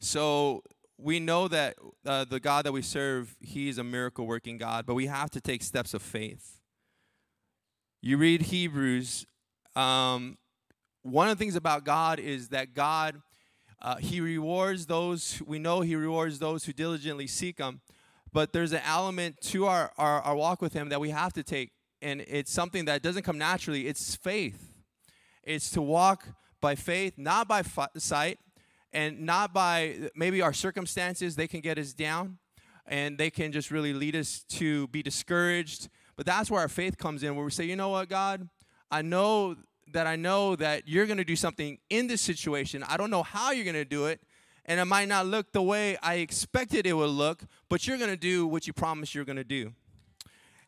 So we know that uh, the God that we serve, He's a miracle working God, but we have to take steps of faith. You read Hebrews, um, one of the things about God is that God, uh, He rewards those, we know He rewards those who diligently seek Him, but there's an element to our, our, our walk with Him that we have to take, and it's something that doesn't come naturally. It's faith. It's to walk by faith, not by fi- sight, and not by maybe our circumstances, they can get us down and they can just really lead us to be discouraged. But that's where our faith comes in, where we say, you know what, God, I know that I know that you're going to do something in this situation. I don't know how you're going to do it, and it might not look the way I expected it would look, but you're going to do what you promised you're going to do.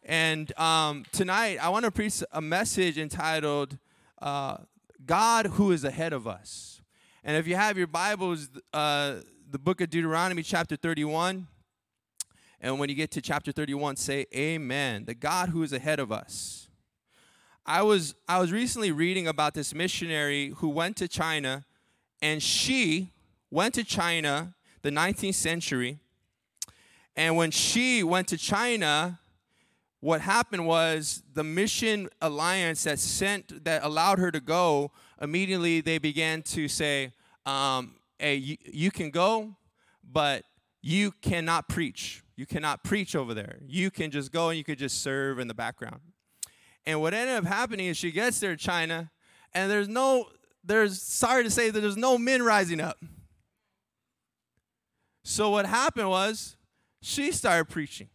And um, tonight, I want to preach a message entitled uh, God Who is Ahead of Us. And if you have your Bibles, uh, the book of Deuteronomy, chapter 31. And when you get to chapter 31, say amen. The God who is ahead of us. I was I was recently reading about this missionary who went to China and she went to China the 19th century. And when she went to China, what happened was the mission alliance that sent that allowed her to go immediately they began to say um, hey, you, you can go, but you cannot preach. You cannot preach over there. You can just go and you could just serve in the background. And what ended up happening is she gets there China, and there's no, there's, sorry to say that there's no men rising up. So what happened was she started preaching.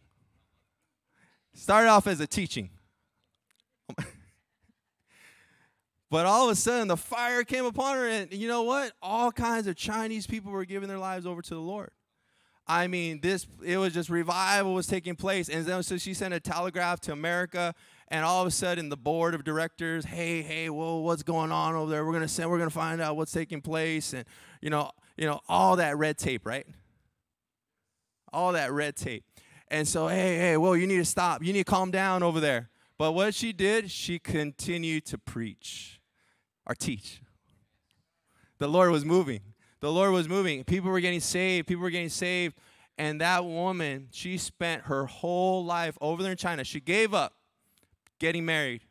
Started off as a teaching. But all of a sudden, the fire came upon her, and you know what? All kinds of Chinese people were giving their lives over to the Lord. I mean, this it was just revival was taking place, and then so she sent a telegraph to America, and all of a sudden, the board of directors, hey, hey, whoa, what's going on over there? We're gonna send, we're gonna find out what's taking place, and you know, you know, all that red tape, right? All that red tape, and so, hey, hey, whoa, you need to stop, you need to calm down over there. But what she did, she continued to preach or teach. The Lord was moving. The Lord was moving. People were getting saved. People were getting saved. And that woman, she spent her whole life over there in China. She gave up getting married.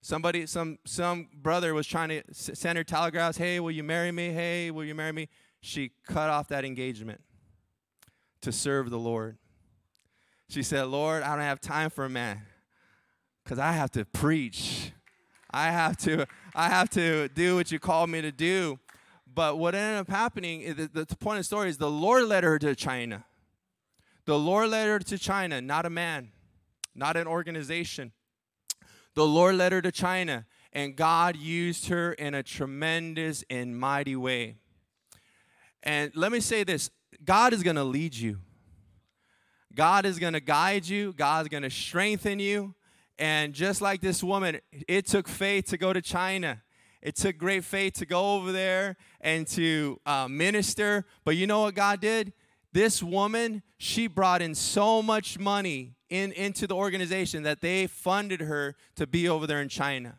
Somebody, some some brother was trying to send her telegraphs. Hey, will you marry me? Hey, will you marry me? She cut off that engagement to serve the Lord. She said, Lord, I don't have time for a man because I have to preach. I have to, I have to do what you called me to do. But what ended up happening, the, the point of the story is the Lord led her to China. The Lord led her to China, not a man, not an organization. The Lord led her to China, and God used her in a tremendous and mighty way. And let me say this God is going to lead you, God is going to guide you, God is going to strengthen you. And just like this woman, it took faith to go to China. It took great faith to go over there and to uh, minister. But you know what God did? This woman, she brought in so much money in, into the organization that they funded her to be over there in China.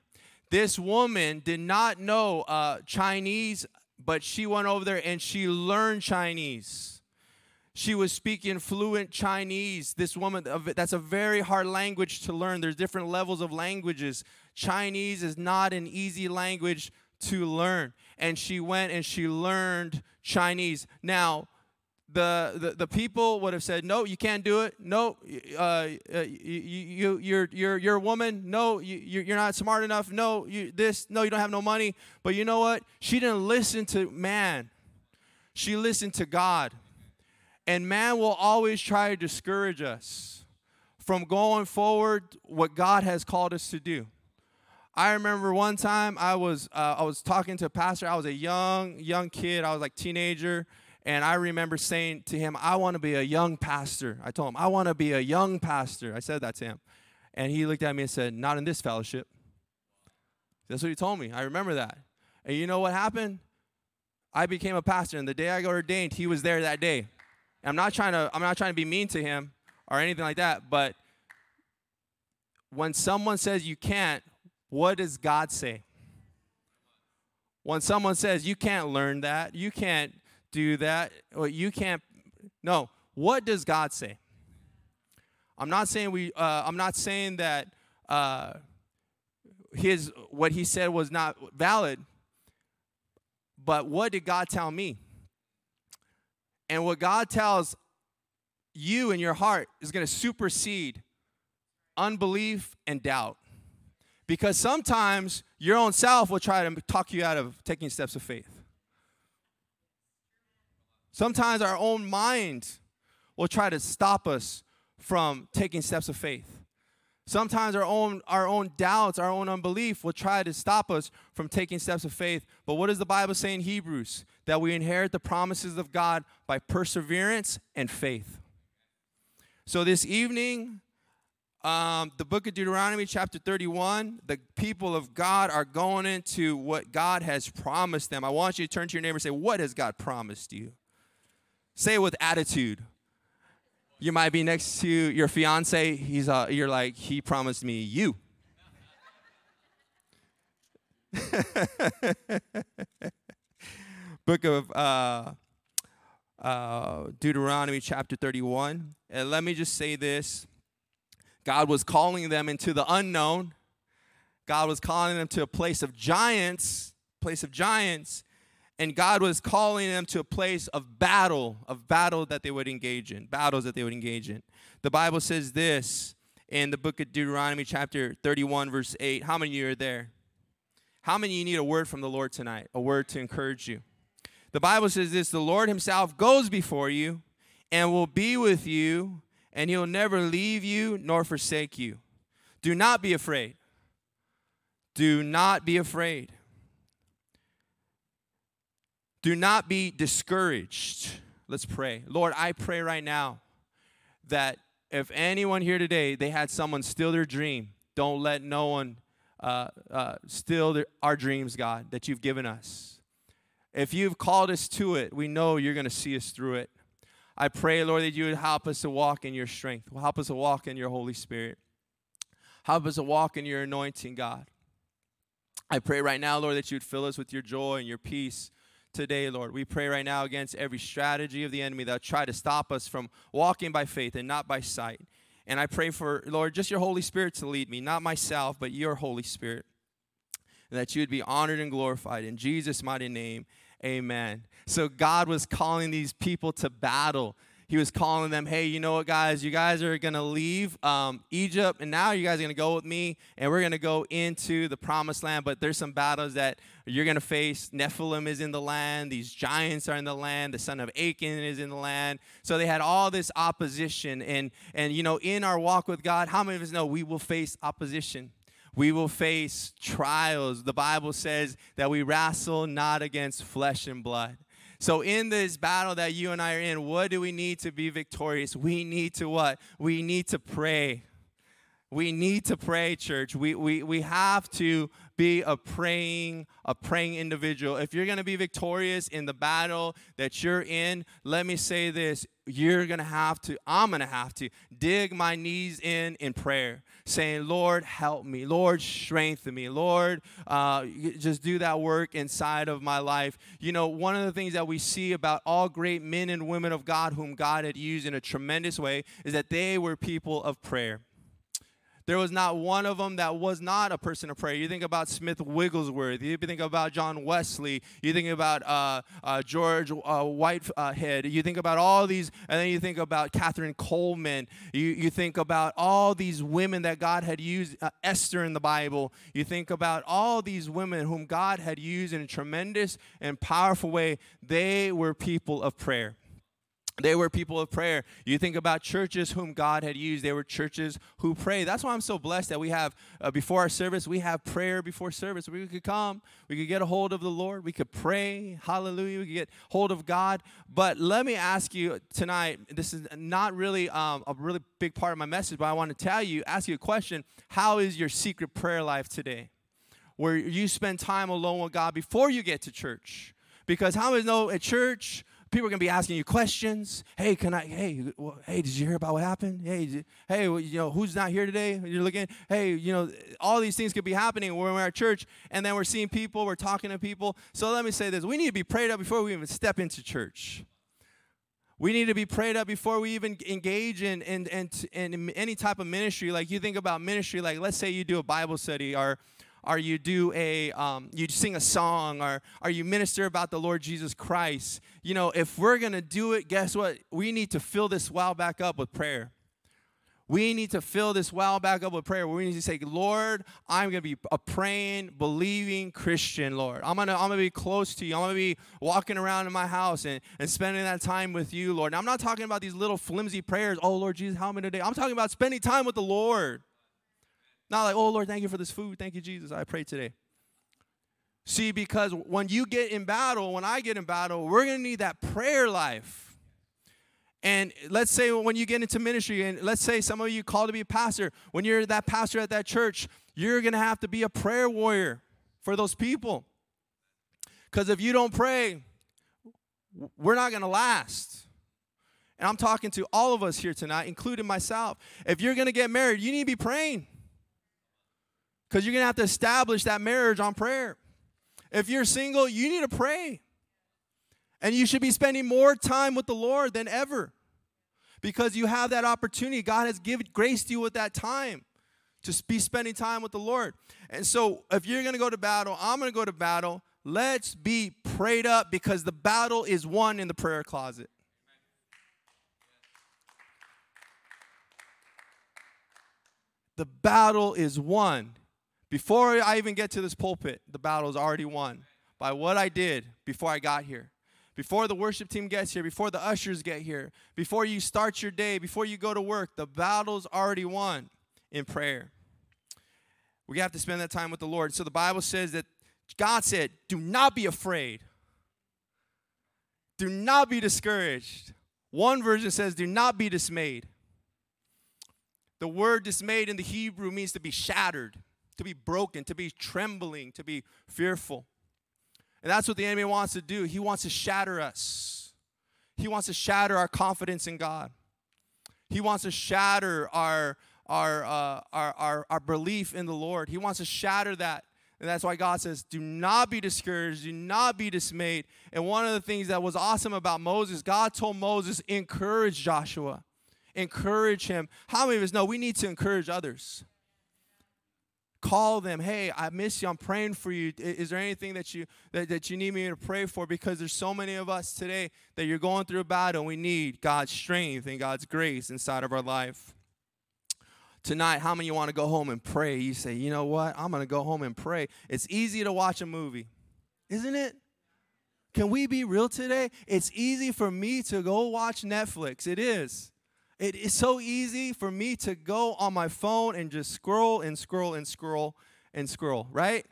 This woman did not know uh, Chinese, but she went over there and she learned Chinese. She was speaking fluent Chinese. This woman, that's a very hard language to learn. There's different levels of languages. Chinese is not an easy language to learn. And she went and she learned Chinese. Now, the, the, the people would have said, no, you can't do it. No, uh, uh you, you, you're, you're, you're a woman. No, you, you're not smart enough. No, you, this, no, you don't have no money. But you know what? She didn't listen to man. She listened to God. And man will always try to discourage us from going forward what God has called us to do. I remember one time I was uh, I was talking to a pastor. I was a young young kid. I was like teenager, and I remember saying to him, "I want to be a young pastor." I told him, "I want to be a young pastor." I said that to him, and he looked at me and said, "Not in this fellowship." That's what he told me. I remember that. And you know what happened? I became a pastor, and the day I got ordained, he was there that day. I'm not trying to I'm not trying to be mean to him or anything like that, but when someone says you can't, what does God say? When someone says you can't learn that, you can't do that. Well, you can't. No. What does God say? I'm not saying we. Uh, I'm not saying that uh, his what he said was not valid. But what did God tell me? And what God tells you in your heart is going to supersede unbelief and doubt. Because sometimes your own self will try to talk you out of taking steps of faith. Sometimes our own mind will try to stop us from taking steps of faith. Sometimes our own our own doubts, our own unbelief will try to stop us from taking steps of faith. But what does the Bible say in Hebrews? That we inherit the promises of God by perseverance and faith. So this evening, um, the book of Deuteronomy, chapter 31, the people of God are going into what God has promised them. I want you to turn to your neighbor and say, What has God promised you? Say it with attitude. You might be next to your fiance. He's uh, you're like, he promised me you. Book of uh, uh, Deuteronomy, chapter 31. And let me just say this God was calling them into the unknown. God was calling them to a place of giants, place of giants, and God was calling them to a place of battle, of battle that they would engage in, battles that they would engage in. The Bible says this in the book of Deuteronomy, chapter 31, verse 8. How many of you are there? How many you need a word from the Lord tonight? A word to encourage you. The Bible says this the Lord Himself goes before you and will be with you, and He'll never leave you nor forsake you. Do not be afraid. Do not be afraid. Do not be discouraged. Let's pray. Lord, I pray right now that if anyone here today, they had someone steal their dream, don't let no one uh, uh, steal their, our dreams, God, that you've given us. If you've called us to it, we know you're going to see us through it. I pray, Lord, that you would help us to walk in your strength, help us to walk in your Holy Spirit, help us to walk in your anointing, God. I pray right now, Lord, that you would fill us with your joy and your peace today, Lord. We pray right now against every strategy of the enemy that try to stop us from walking by faith and not by sight. And I pray for, Lord, just your Holy Spirit to lead me, not myself, but your Holy Spirit. And that you would be honored and glorified. In Jesus' mighty name, amen. So God was calling these people to battle he was calling them, hey, you know what, guys? You guys are going to leave um, Egypt, and now you guys are going to go with me, and we're going to go into the promised land. But there's some battles that you're going to face. Nephilim is in the land, these giants are in the land, the son of Achan is in the land. So they had all this opposition. And, and you know, in our walk with God, how many of us know we will face opposition? We will face trials. The Bible says that we wrestle not against flesh and blood. So, in this battle that you and I are in, what do we need to be victorious? We need to what? We need to pray. We need to pray, church. We, we, we have to be a praying, a praying individual. If you're going to be victorious in the battle that you're in, let me say this. You're going to have to, I'm going to have to dig my knees in in prayer, saying, Lord, help me. Lord, strengthen me. Lord, uh, just do that work inside of my life. You know, one of the things that we see about all great men and women of God whom God had used in a tremendous way is that they were people of prayer. There was not one of them that was not a person of prayer. You think about Smith Wigglesworth. You think about John Wesley. You think about uh, uh, George uh, Whitehead. You think about all these, and then you think about Kathryn Kuhlman. You, you think about all these women that God had used, uh, Esther in the Bible. You think about all these women whom God had used in a tremendous and powerful way. They were people of prayer. They were people of prayer. You think about churches whom God had used, they were churches who pray. That's why I'm so blessed that we have, uh, before our service, we have prayer before service. We could come, we could get a hold of the Lord, we could pray, hallelujah, we could get hold of God. But let me ask you tonight this is not really um, a really big part of my message, but I want to tell you, ask you a question How is your secret prayer life today? Where you spend time alone with God before you get to church. Because how many know at church, People are gonna be asking you questions. Hey, can I? Hey, well, hey, did you hear about what happened? Hey, did, hey, well, you know who's not here today? You're looking. Hey, you know, all these things could be happening when we're at church, and then we're seeing people, we're talking to people. So let me say this: we need to be prayed up before we even step into church. We need to be prayed up before we even engage in, in, in, in any type of ministry. Like you think about ministry, like let's say you do a Bible study or or you do a um, you sing a song or or you minister about the lord jesus christ you know if we're gonna do it guess what we need to fill this well back up with prayer we need to fill this well back up with prayer. We need to say, Lord, I'm gonna be a praying, believing Christian, Lord. I'm gonna, I'm gonna be close to you. I'm gonna be walking around in my house and, and spending that time with you, Lord. Now, I'm not talking about these little flimsy prayers, oh Lord Jesus, how many today? I'm talking about spending time with the Lord. Not like, oh Lord, thank you for this food. Thank you, Jesus. I pray today. See, because when you get in battle, when I get in battle, we're gonna need that prayer life. And let's say when you get into ministry, and let's say some of you call to be a pastor, when you're that pastor at that church, you're gonna have to be a prayer warrior for those people. Because if you don't pray, we're not gonna last. And I'm talking to all of us here tonight, including myself. If you're gonna get married, you need to be praying. Because you're gonna have to establish that marriage on prayer. If you're single, you need to pray. And you should be spending more time with the Lord than ever because you have that opportunity. God has given grace to you with that time to be spending time with the Lord. And so, if you're going to go to battle, I'm going to go to battle. Let's be prayed up because the battle is won in the prayer closet. The battle is won. Before I even get to this pulpit, the battle is already won by what I did before I got here before the worship team gets here, before the ushers get here, before you start your day, before you go to work, the battle's already won in prayer. We have to spend that time with the Lord. So the Bible says that God said, Do not be afraid. Do not be discouraged. One version says, Do not be dismayed. The word dismayed in the Hebrew means to be shattered, to be broken, to be trembling, to be fearful. And that's what the enemy wants to do. He wants to shatter us. He wants to shatter our confidence in God. He wants to shatter our, our, uh, our, our, our belief in the Lord. He wants to shatter that. And that's why God says, do not be discouraged, do not be dismayed. And one of the things that was awesome about Moses, God told Moses, encourage Joshua, encourage him. How many of us know we need to encourage others? Call them hey i miss you i'm praying for you. Is there anything that you that, that you need me to pray for? Because there's so many of us today that you're going through a battle and we need god's strength and god's grace inside of our life. Tonight how many you want to go home and pray? You say you know what? I'm going to go home and pray. It's easy to watch a movie isn't it? Can we be real today? It's easy for me to go watch netflix. It is it is so easy for me to go on my phone and just scroll and scroll and scroll and scroll, right?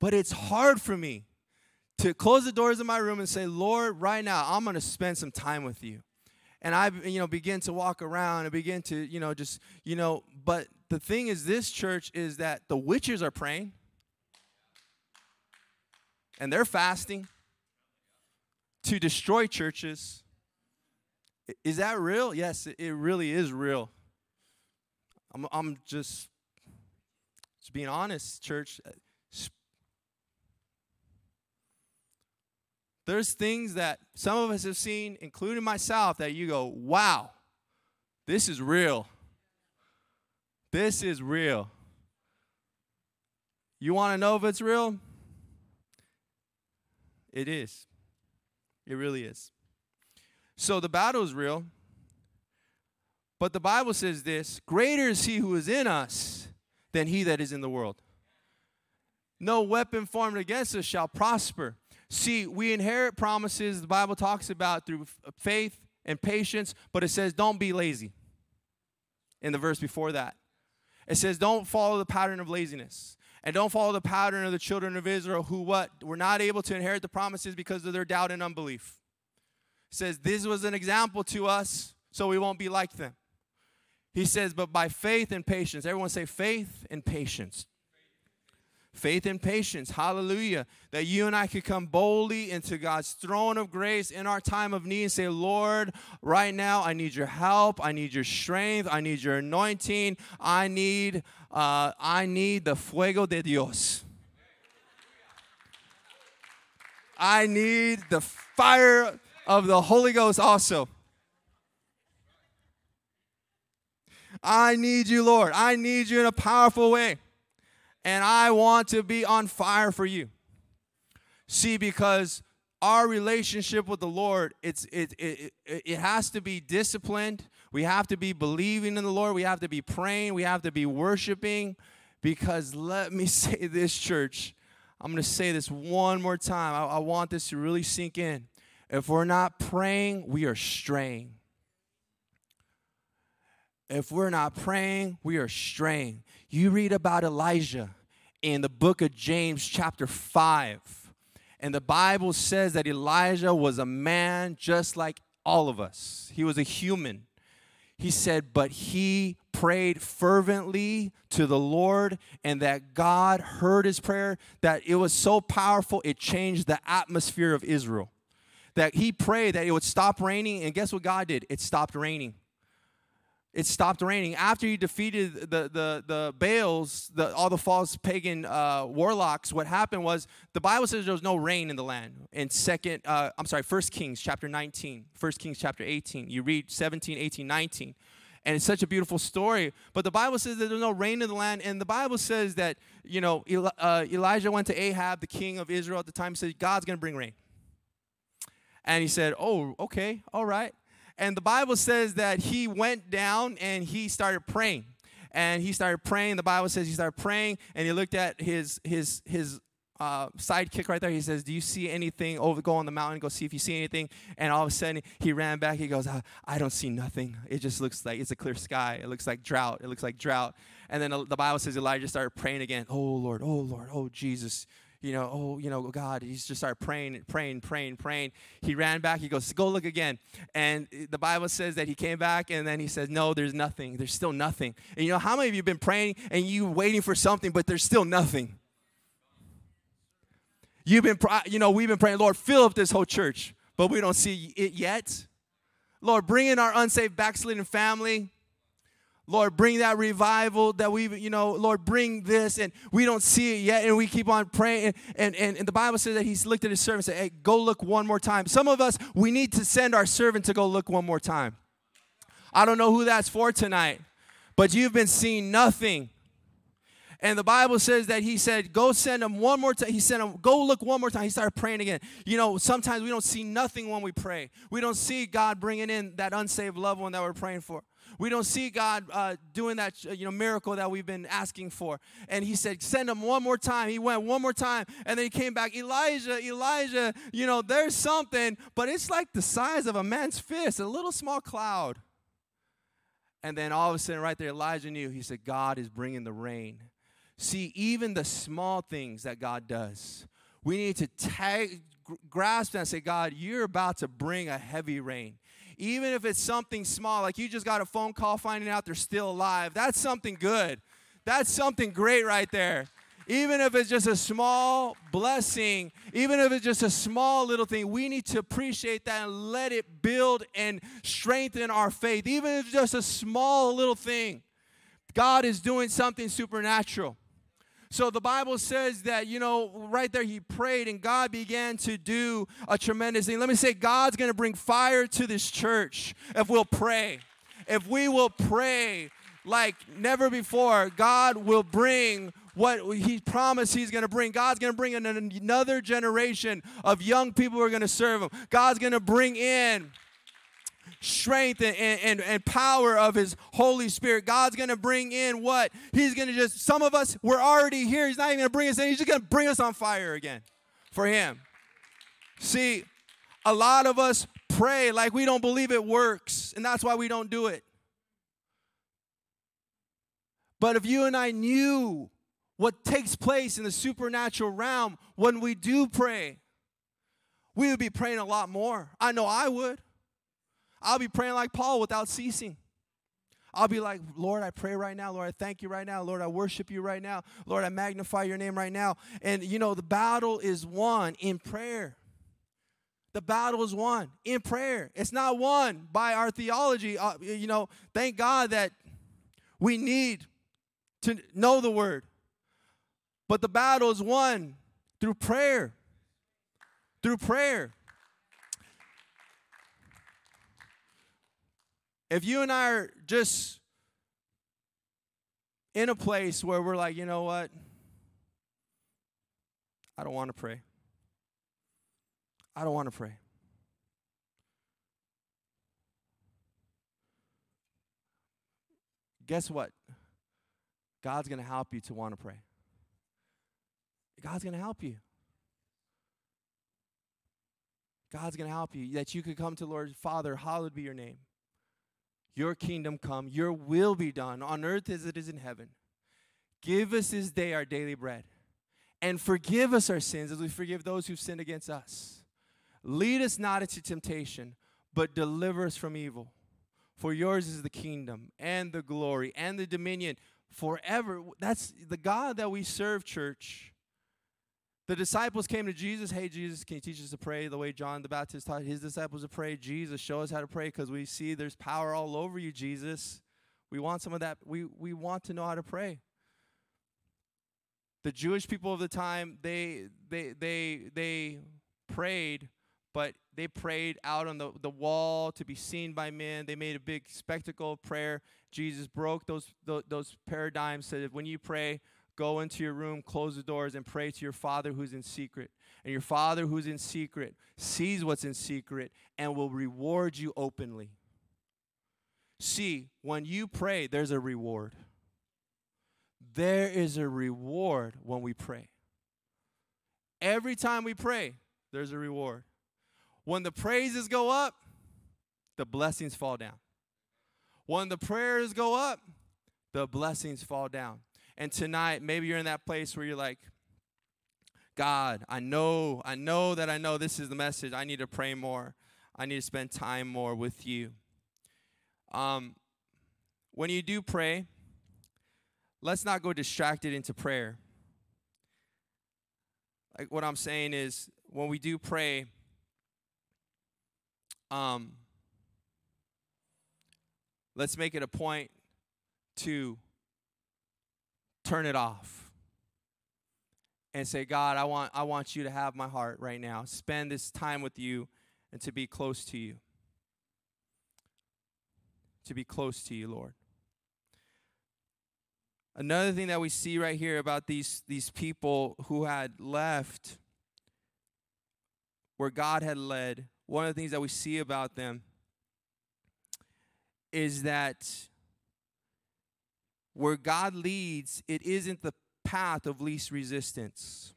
But it's hard for me to close the doors of my room and say, Lord, right now, I'm going to spend some time with you. And I, you know, begin to walk around and begin to, you know, just, you know, but the thing is, this church is that the witches are praying and they're fasting to destroy churches is that real? Yes, it really is real. I'm, I'm just, just being honest, church. Uh, There's things that some of us have seen, including myself, that you go, wow, this is real. This is real. You want to know if it's real? It is. It really is. So the battle is real. But the Bible says this greater is he who is in us than he that is in the world. No weapon formed against us shall prosper. See, we inherit promises the Bible talks about through faith and patience, but it says don't be lazy. In the verse before that, it says don't follow the pattern of laziness. And don't follow the pattern of the children of Israel who what? Were not able to inherit the promises because of their doubt and unbelief says, This was an example to us, so we won't be like them. He says, But by faith and patience, everyone say faith and patience. faith and patience. Hallelujah. That you and I could come boldly into God's throne of grace in our time of need and say, Lord, right now I need your help. I need your strength. I need your anointing. I need, uh, I need the fuego de Dios. I need the fire of the Holy Ghost also. I need you, Lord. I need you in a powerful way. And I want to be on fire for you. See, because our relationship with the Lord, it's it, it, it, it has to be disciplined. We have to be believing in the Lord. We have to be praying. We have to be worshiping. Because let me say this, church. I'm going to say this one more time. I, I want this to really sink in. If we're not praying, we are straying. If we're not praying, we are straying. You read about Elijah in the book of James, chapter 5. And the Bible says that Elijah was a man just like all of us, he was a human. He said, but he prayed fervently to the Lord, and that God heard his prayer, that it was so powerful, it changed the atmosphere of Israel. That he prayed that it would stop raining, and guess what God did? It stopped raining it stopped raining. After he defeated the the the Baals, the, all the false pagan uh, warlocks, what happened was the Bible says there was no rain in the land. In second, uh, I'm sorry, First Kings chapter 19, First Kings chapter 18. You read 17, 18, 19, and it's such a beautiful story. But the Bible says that there's no rain in the land, and the Bible says that you know Eli- uh, Elijah went to Ahab, the king of Israel at the time, said God's going to bring rain. And he said, "Oh, okay, all right." And the Bible says that he went down and he started praying. And he started praying. The Bible says he started praying and he looked at his his his uh, sidekick right there. He says, "Do you see anything? Over, go on the mountain, go see if you see anything." And all of a sudden, he ran back. He goes, "I, I don't see nothing. It just looks like it's a clear sky. It looks like drought. It looks like drought." And then the Bible says Elijah started praying again. Oh Lord, oh Lord, oh Jesus, you know, oh, you know, God, he just started praying, praying, praying, praying. He ran back. He goes, go look again. And the Bible says that he came back and then he says, no, there's nothing. There's still nothing. And you know, how many of you have been praying and you waiting for something, but there's still nothing? You've been, you know, we've been praying, Lord, fill up this whole church, but we don't see it yet. Lord, bring in our unsaved backslidden family. Lord, bring that revival that we, you know, Lord, bring this, and we don't see it yet, and we keep on praying. And, and, and the Bible says that he's looked at his servant and said, Hey, go look one more time. Some of us, we need to send our servant to go look one more time. I don't know who that's for tonight, but you've been seeing nothing. And the Bible says that he said, Go send him one more time. He said, Go look one more time. He started praying again. You know, sometimes we don't see nothing when we pray. We don't see God bringing in that unsaved loved one that we're praying for. We don't see God uh, doing that uh, you know miracle that we've been asking for. And he said, send him one more time. He went one more time, and then he came back. Elijah, Elijah, you know, there's something, but it's like the size of a man's fist, a little small cloud. And then all of a sudden, right there, Elijah knew. He said, God is bringing the rain. See, even the small things that God does, we need to tag, grasp and say, God, you're about to bring a heavy rain even if it's something small, like you just got a phone call finding out they're still alive, that's something good. That's something great right there. Even if it's just a small blessing, even if it's just a small little thing, we need to appreciate that and let it build and strengthen our faith. Even if it's just a small little thing, God is doing something supernatural. So the Bible says that, you know, right there he prayed and God began to do a tremendous thing. Let me say, God's going to bring fire to this church if we'll pray. If we will pray like never before, God will bring what he promised he's going to bring. God's going to bring in another generation of young people who are going to serve him. God's going to bring in strength and, and, and power of his Holy Spirit. God's going to bring in what? He's going to just, some of us, we're already here. He's not even going to bring us in. He's just going to bring us on fire again for him. See, a lot of us pray like we don't believe it works, and that's why we don't do it. But if you and I knew what takes place in the supernatural realm when we do pray, we would be praying a lot more. I know I would. I'll be praying like Paul without ceasing. I'll be like, Lord, I pray right now. Lord, I thank you right now. Lord, I worship you right now. Lord, I magnify your name right now. And you know, the battle is won in prayer. The battle is won in prayer. It's not won by our theology. Uh, you know, thank God that we need to know the word. But the battle is won through prayer. Through prayer. If you and I are just in a place where we're like, you know what? I don't want to pray. I don't want to pray. Guess what? God's going to help you to want to pray. God's going to help you. God's going to help you that you could come to Lord Father, hallowed be your name. Your kingdom come, your will be done on earth as it is in heaven. Give us this day our daily bread and forgive us our sins as we forgive those who've sinned against us. Lead us not into temptation, but deliver us from evil. For yours is the kingdom and the glory and the dominion forever. That's the God that we serve, church. The disciples came to Jesus. Hey, Jesus, can you teach us to pray the way John the Baptist taught his disciples to pray? Jesus, show us how to pray because we see there's power all over you, Jesus. We want some of that. We, we want to know how to pray. The Jewish people of the time, they, they, they, they prayed, but they prayed out on the, the wall to be seen by men. They made a big spectacle of prayer. Jesus broke those, those, those paradigms, said, when you pray, Go into your room, close the doors, and pray to your Father who's in secret. And your Father who's in secret sees what's in secret and will reward you openly. See, when you pray, there's a reward. There is a reward when we pray. Every time we pray, there's a reward. When the praises go up, the blessings fall down. When the prayers go up, the blessings fall down. And tonight, maybe you're in that place where you're like, God, I know, I know that I know this is the message. I need to pray more. I need to spend time more with you. Um, when you do pray, let's not go distracted into prayer. Like what I'm saying is, when we do pray, um, let's make it a point to turn it off and say, God, I want, I want you to have my heart right now. Spend this time with you and to be close to you. To be close to you, Lord. Another thing that we see right here about these, these people who had left where God had led, one of the things that we see about them is that where God leads, it isn't the path of least resistance.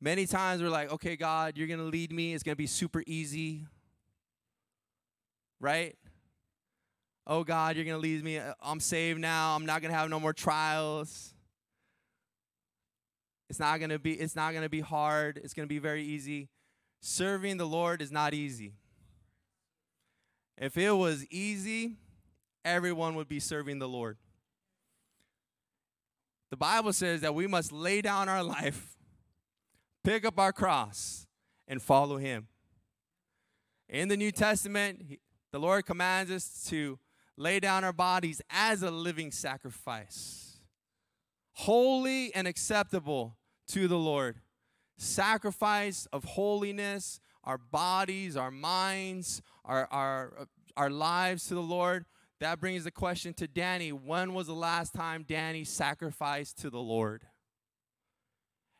Many times we're like, okay, God, you're going to lead me. It's going to be super easy. Right? Oh, God, you're going to lead me. I'm saved now. I'm not going to have no more trials. It's not going to be it's not going to be hard. It's going to be very easy. Serving the Lord is not easy. If it was easy, everyone would be serving the Lord. The Bible says that we must lay down our life, pick up our cross, and follow Him. In the New Testament, the Lord commands us to lay down our bodies as a living sacrifice, holy and acceptable to the Lord. Sacrifice of holiness, our bodies, our minds, our, our, uh, our lives to the Lord. That brings the question to Danny when was the last time Danny sacrificed to the Lord?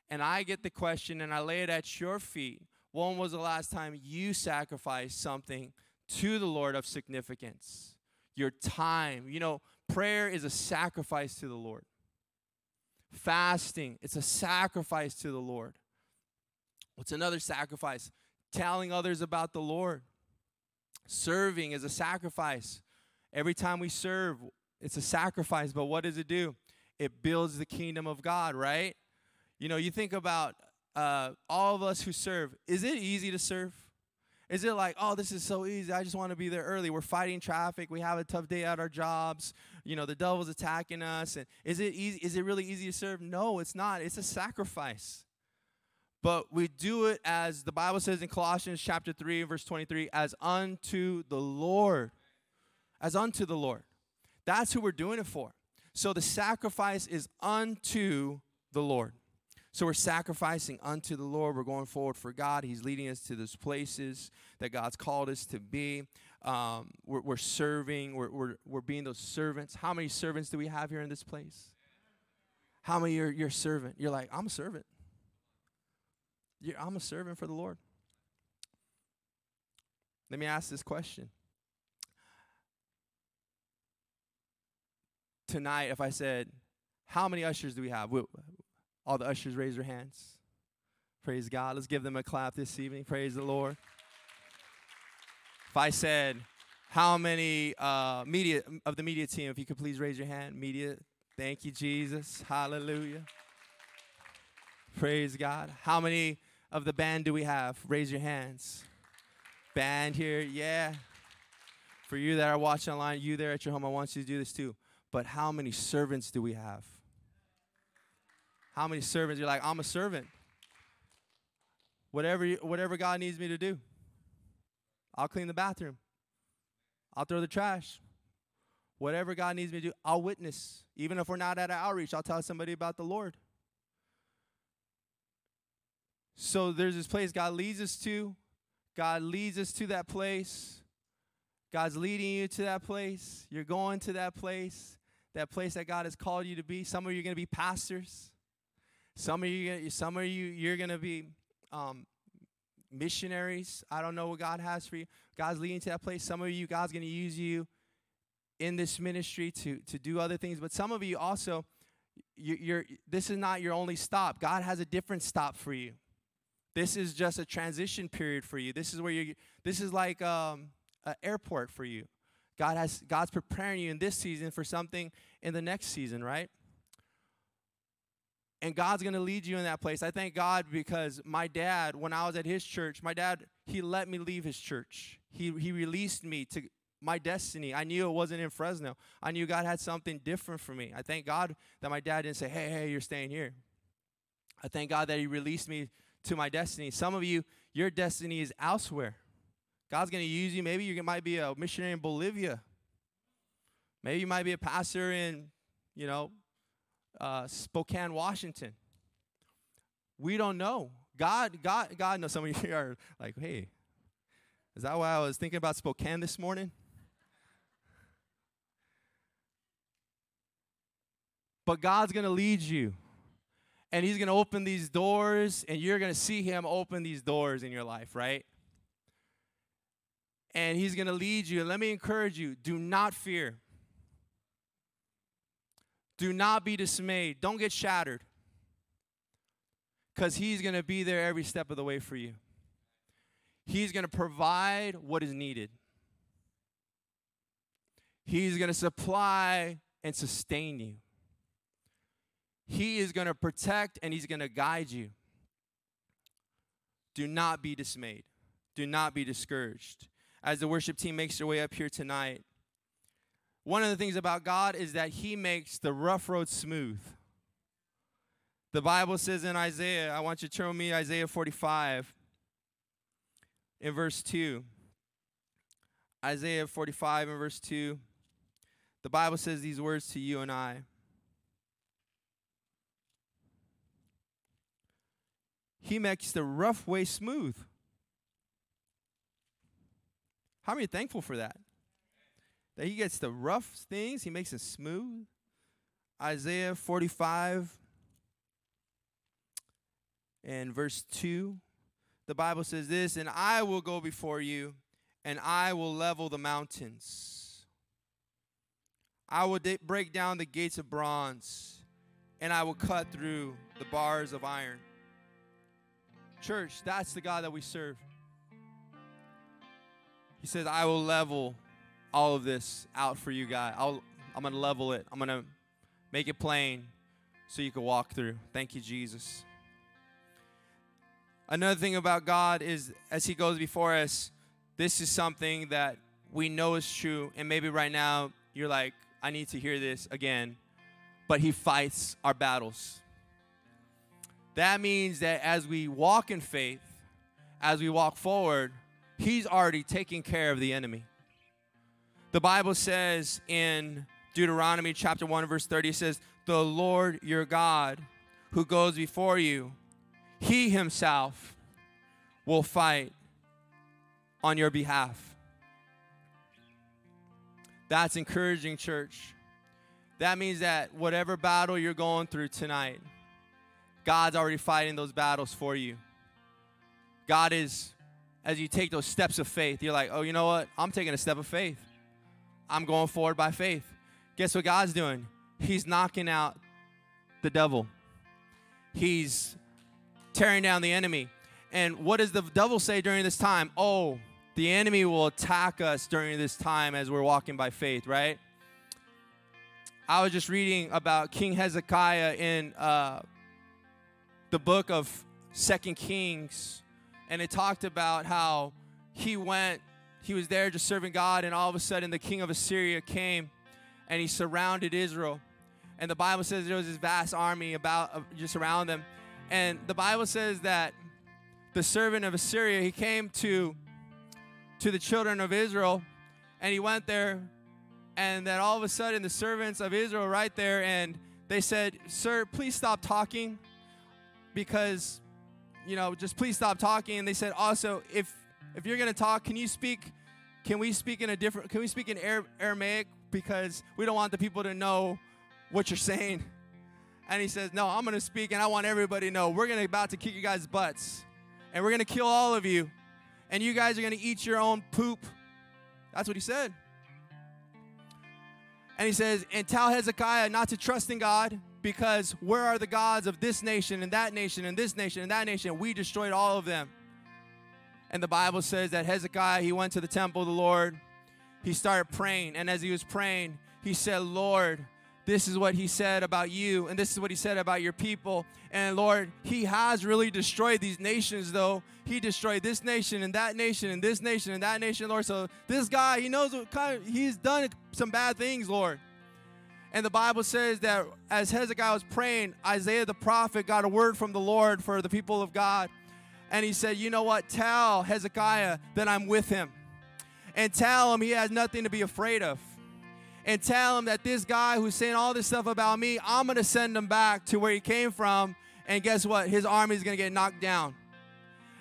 And I get the question and I lay it at your feet. When was the last time you sacrificed something to the Lord of significance? Your time. You know, prayer is a sacrifice to the Lord. Fasting, it's a sacrifice to the Lord. What's another sacrifice? telling others about the Lord. Serving is a sacrifice. Every time we serve, it's a sacrifice, but what does it do? It builds the kingdom of God, right? You know, you think about uh, all of us who serve. Is it easy to serve? Is it like, oh, this is so easy. I just want to be there early. We're fighting traffic. We have a tough day at our jobs. You know, the devil's attacking us. And is it easy? Is it really easy to serve? No, it's not. It's a sacrifice. But we do it as the Bible says in Colossians chapter 3, verse 23, as unto the Lord. As unto the Lord. That's who we're doing it for. So the sacrifice is unto the Lord. So we're sacrificing unto the Lord. We're going forward for God. He's leading us to those places that God's called us to be. Um, we're, we're, serving. We're, we're, we're being those servants. How many servants do we have here in this place? How many are you're servant? You're like, I'm a servant. I'm a servant for the Lord. Let me ask this question. Tonight, if I said, how many ushers do we have? All the ushers raise their hands. Praise God. Let's give them a clap this evening. Praise the Lord. If I said, how many uh, media of the media team, if you could please raise your hand, media. Thank you, Jesus. Hallelujah. Praise God. How many of the band do we have? Raise your hands. Band here, yeah. For you that are watching online, you there at your home, I want you to do this too. But how many servants do we have? How many servants? You're like, I'm a servant. Whatever, whatever God needs me to do, I'll clean the bathroom. I'll throw the trash. Whatever God needs me to do, I'll witness. Even if we're not at an outreach, I'll tell somebody about the Lord. So there's this place God leads us to. God leads us to that place. God's leading you to that place. You're going to that place, that place that God has called you to be. Some of you are going to be pastors. Some of you, some of you, you're gonna be um, missionaries. I don't know what God has for you. God's leading to that place. Some of you, God's gonna use you in this ministry to to do other things. But some of you also, you, you're. This is not your only stop. God has a different stop for you. This is just a transition period for you. This is where you. This is like um, an airport for you. God has God's preparing you in this season for something in the next season, right? and God's going to lead you in that place. I thank God because my dad, when I was at his church, my dad, he let me leave his church. He, he released me to my destiny. I knew it wasn't in Fresno. I knew God had something different for me. I thank God that my dad didn't say, hey, hey, you're staying here. I thank God that he released me to my destiny. Some of you, your destiny is elsewhere. God's going to use you. Maybe you might be a missionary in Bolivia. Maybe you might be a pastor in, you know, uh, Spokane, Washington. We don't know. God, God, God knows. Some of you are like, hey, is that why I was thinking about Spokane this morning? But God's going to lead you. And He's going to open these doors, and you're going to see Him open these doors in your life, right? And He's going to lead you. Let me encourage you do not fear. Do not be dismayed. Don't get shattered. Because He's going to be there every step of the way for you. He's going to provide what is needed. He's going to supply and sustain you. He is going to protect and He's going to guide you. Do not be dismayed. Do not be discouraged. As the worship team makes their way up here tonight, one of the things about God is that He makes the rough road smooth. The Bible says in Isaiah, I want you to turn with me Isaiah 45 in verse 2. Isaiah 45 in verse 2. The Bible says these words to you and I. He makes the rough way smooth. How many are thankful for that? that he gets the rough things, he makes it smooth. Isaiah 45 and verse 2, the Bible says this, and I will go before you, and I will level the mountains. I will de- break down the gates of bronze, and I will cut through the bars of iron. Church, that's the God that we serve. He says, I will level all of this out for you guys. I'll, I'm going to level it. I'm going to make it plain so you can walk through. Thank you, Jesus. Another thing about God is as He goes before us, this is something that we know is true, and maybe right now you're like, I need to hear this again. But He fights our battles. That means that as we walk in faith, as we walk forward, He's already taking care of the enemy. The Bible says in Deuteronomy chapter 1, verse 30, it says, The Lord your God who goes before you, He Himself will fight on your behalf. That's encouraging, church. That means that whatever battle you're going through tonight, God's already fighting those battles for you. God is, as you take those steps of faith, you're like, oh, you know what? I'm taking a step of faith. I'm going forward by faith. Guess what God's doing? He's knocking out the devil, He's tearing down the enemy. And what does the devil say during this time? Oh, the enemy will attack us during this time as we're walking by faith, right? I was just reading about King Hezekiah in uh, the book of Second Kings, and it talked about how he went, he was there just serving God, and all of a sudden the king of Assyria came and he surrounded Israel. And the Bible says there was this vast army about uh, just around them. And the Bible says that the servant of Assyria, he came to to the children of Israel, and he went there, and then all of a sudden the servants of Israel right there, and they said, "Sir, please stop talking, because, you know, just please stop talking." And they said, "Also, if if you're gonna talk, can you speak? Can we speak in a different? Can we speak in Aramaic because we don't want the people to know what you're saying?" And he says, "No, I'm gonna speak, and I want everybody to know we're gonna about to kick you guys' butts, and we're gonna kill all of you." and you guys are going to eat your own poop. That's what he said. And he says, and tell Hezekiah not to trust in God because where are the gods of this nation and that nation and this nation and that nation? We destroyed all of them. And the Bible says that Hezekiah, he went to the temple of the Lord. He started praying. And as he was praying, he said, Lord, this is what he said about you, and this is what he said about your people. And Lord, he has really destroyed these nations, though. He destroyed this nation and that nation and this nation and that nation, Lord. So this guy, he knows what kind of, he's done some bad things, Lord. And the Bible says that as Hezekiah was praying, Isaiah the prophet got a word from the Lord for the people of God. And he said, You know what? Tell Hezekiah that I'm with him. And tell him he has nothing to be afraid of and tell him that this guy who's saying all this stuff about me, I'm going to send him back to where he came from. And guess what? His army is going to get knocked down.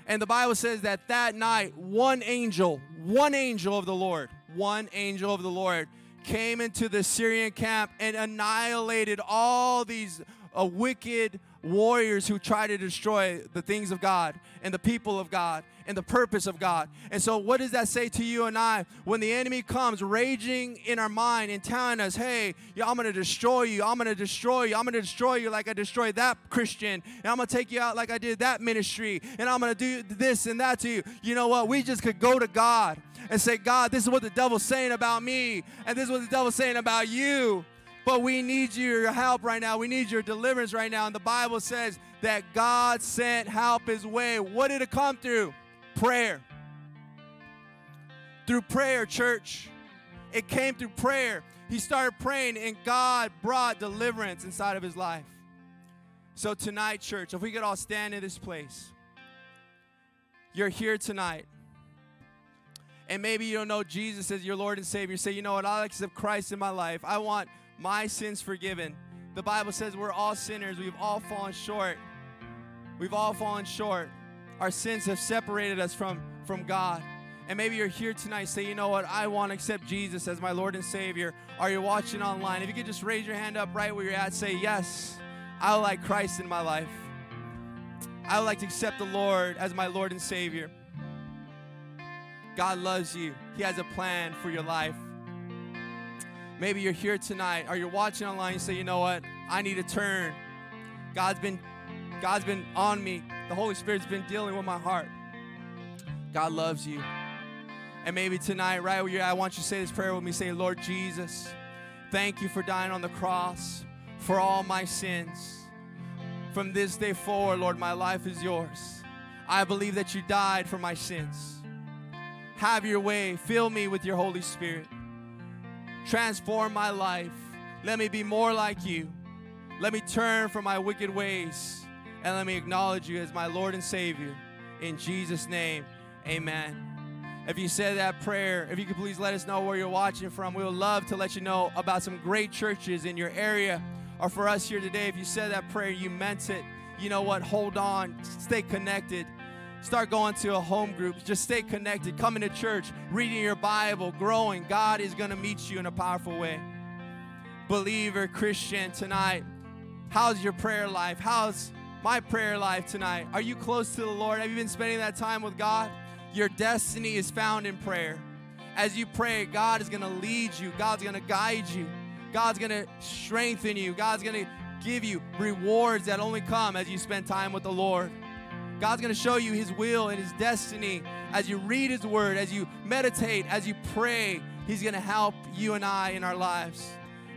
And the Bible says that that night, one angel, one angel of the Lord, one angel of the Lord came into the Syrian camp and annihilated all these uh, wicked warriors who try to destroy the things of God and the people of God and the purpose of God. And so, what does that say to you and I when the enemy comes raging in our mind and telling us, hey, I'm going to destroy you, I'm going to destroy you, I'm going to destroy you like I destroyed that Christian, and I'm going to take you out like I did that ministry, and I'm going to do this and that to you? You know what? We just could go to God and say, God, this is what the devil's saying about me, and this is what the devil's saying about you. But we need your help right now. We need your deliverance right now. And the Bible says that God sent help his way. What did it come through? prayer. Through prayer, church. It came through prayer. He started praying, and God brought deliverance inside of his life. So, tonight, church, if we could all stand in this place, you're here tonight. And maybe you don't know Jesus as your Lord and Savior. say, you know what? I accept Christ in my life. I want my sins forgiven. The Bible says we're all sinners. We've all fallen short. We've all fallen short. Our sins have separated us from, from God. And maybe you're here tonight, say, you know what, I want to accept Jesus as my Lord and Savior. Are you watching online? If you could just raise your hand up right where you're at, say, yes, I like Christ in my life. I would like to accept the Lord as my Lord and Savior. God loves you. He has a plan for your life. Maybe you're here tonight or you're watching online, you say, you know what, I need to turn. God's been God's been on me. The Holy Spirit's been dealing with my heart. God loves you. And maybe tonight, right where you're at, I want you to say this prayer with me. Say, Lord Jesus, thank you for dying on the cross for all my sins. From this day forward, Lord, my life is yours. I believe that you died for my sins. Have your way. Fill me with your Holy Spirit. Transform my life. Let me be more like you. Let me turn from my wicked ways and let me acknowledge you as my Lord and Savior. In Jesus' name, amen. If you said that prayer, if you could please let us know where you're watching from, we would love to let you know about some great churches in your area. Or for us here today, if you said that prayer, you meant it, you know what? Hold on, stay connected. Start going to a home group. Just stay connected. Coming to church, reading your Bible, growing. God is going to meet you in a powerful way. Believer, Christian, tonight, how's your prayer life? How's my prayer life tonight? Are you close to the Lord? Have you been spending that time with God? Your destiny is found in prayer. As you pray, God is going to lead you, God's going to guide you, God's going to strengthen you, God's going to give you rewards that only come as you spend time with the Lord. God's going to show you His will and His destiny as you read His Word, as you meditate, as you pray. He's going to help you and I in our lives.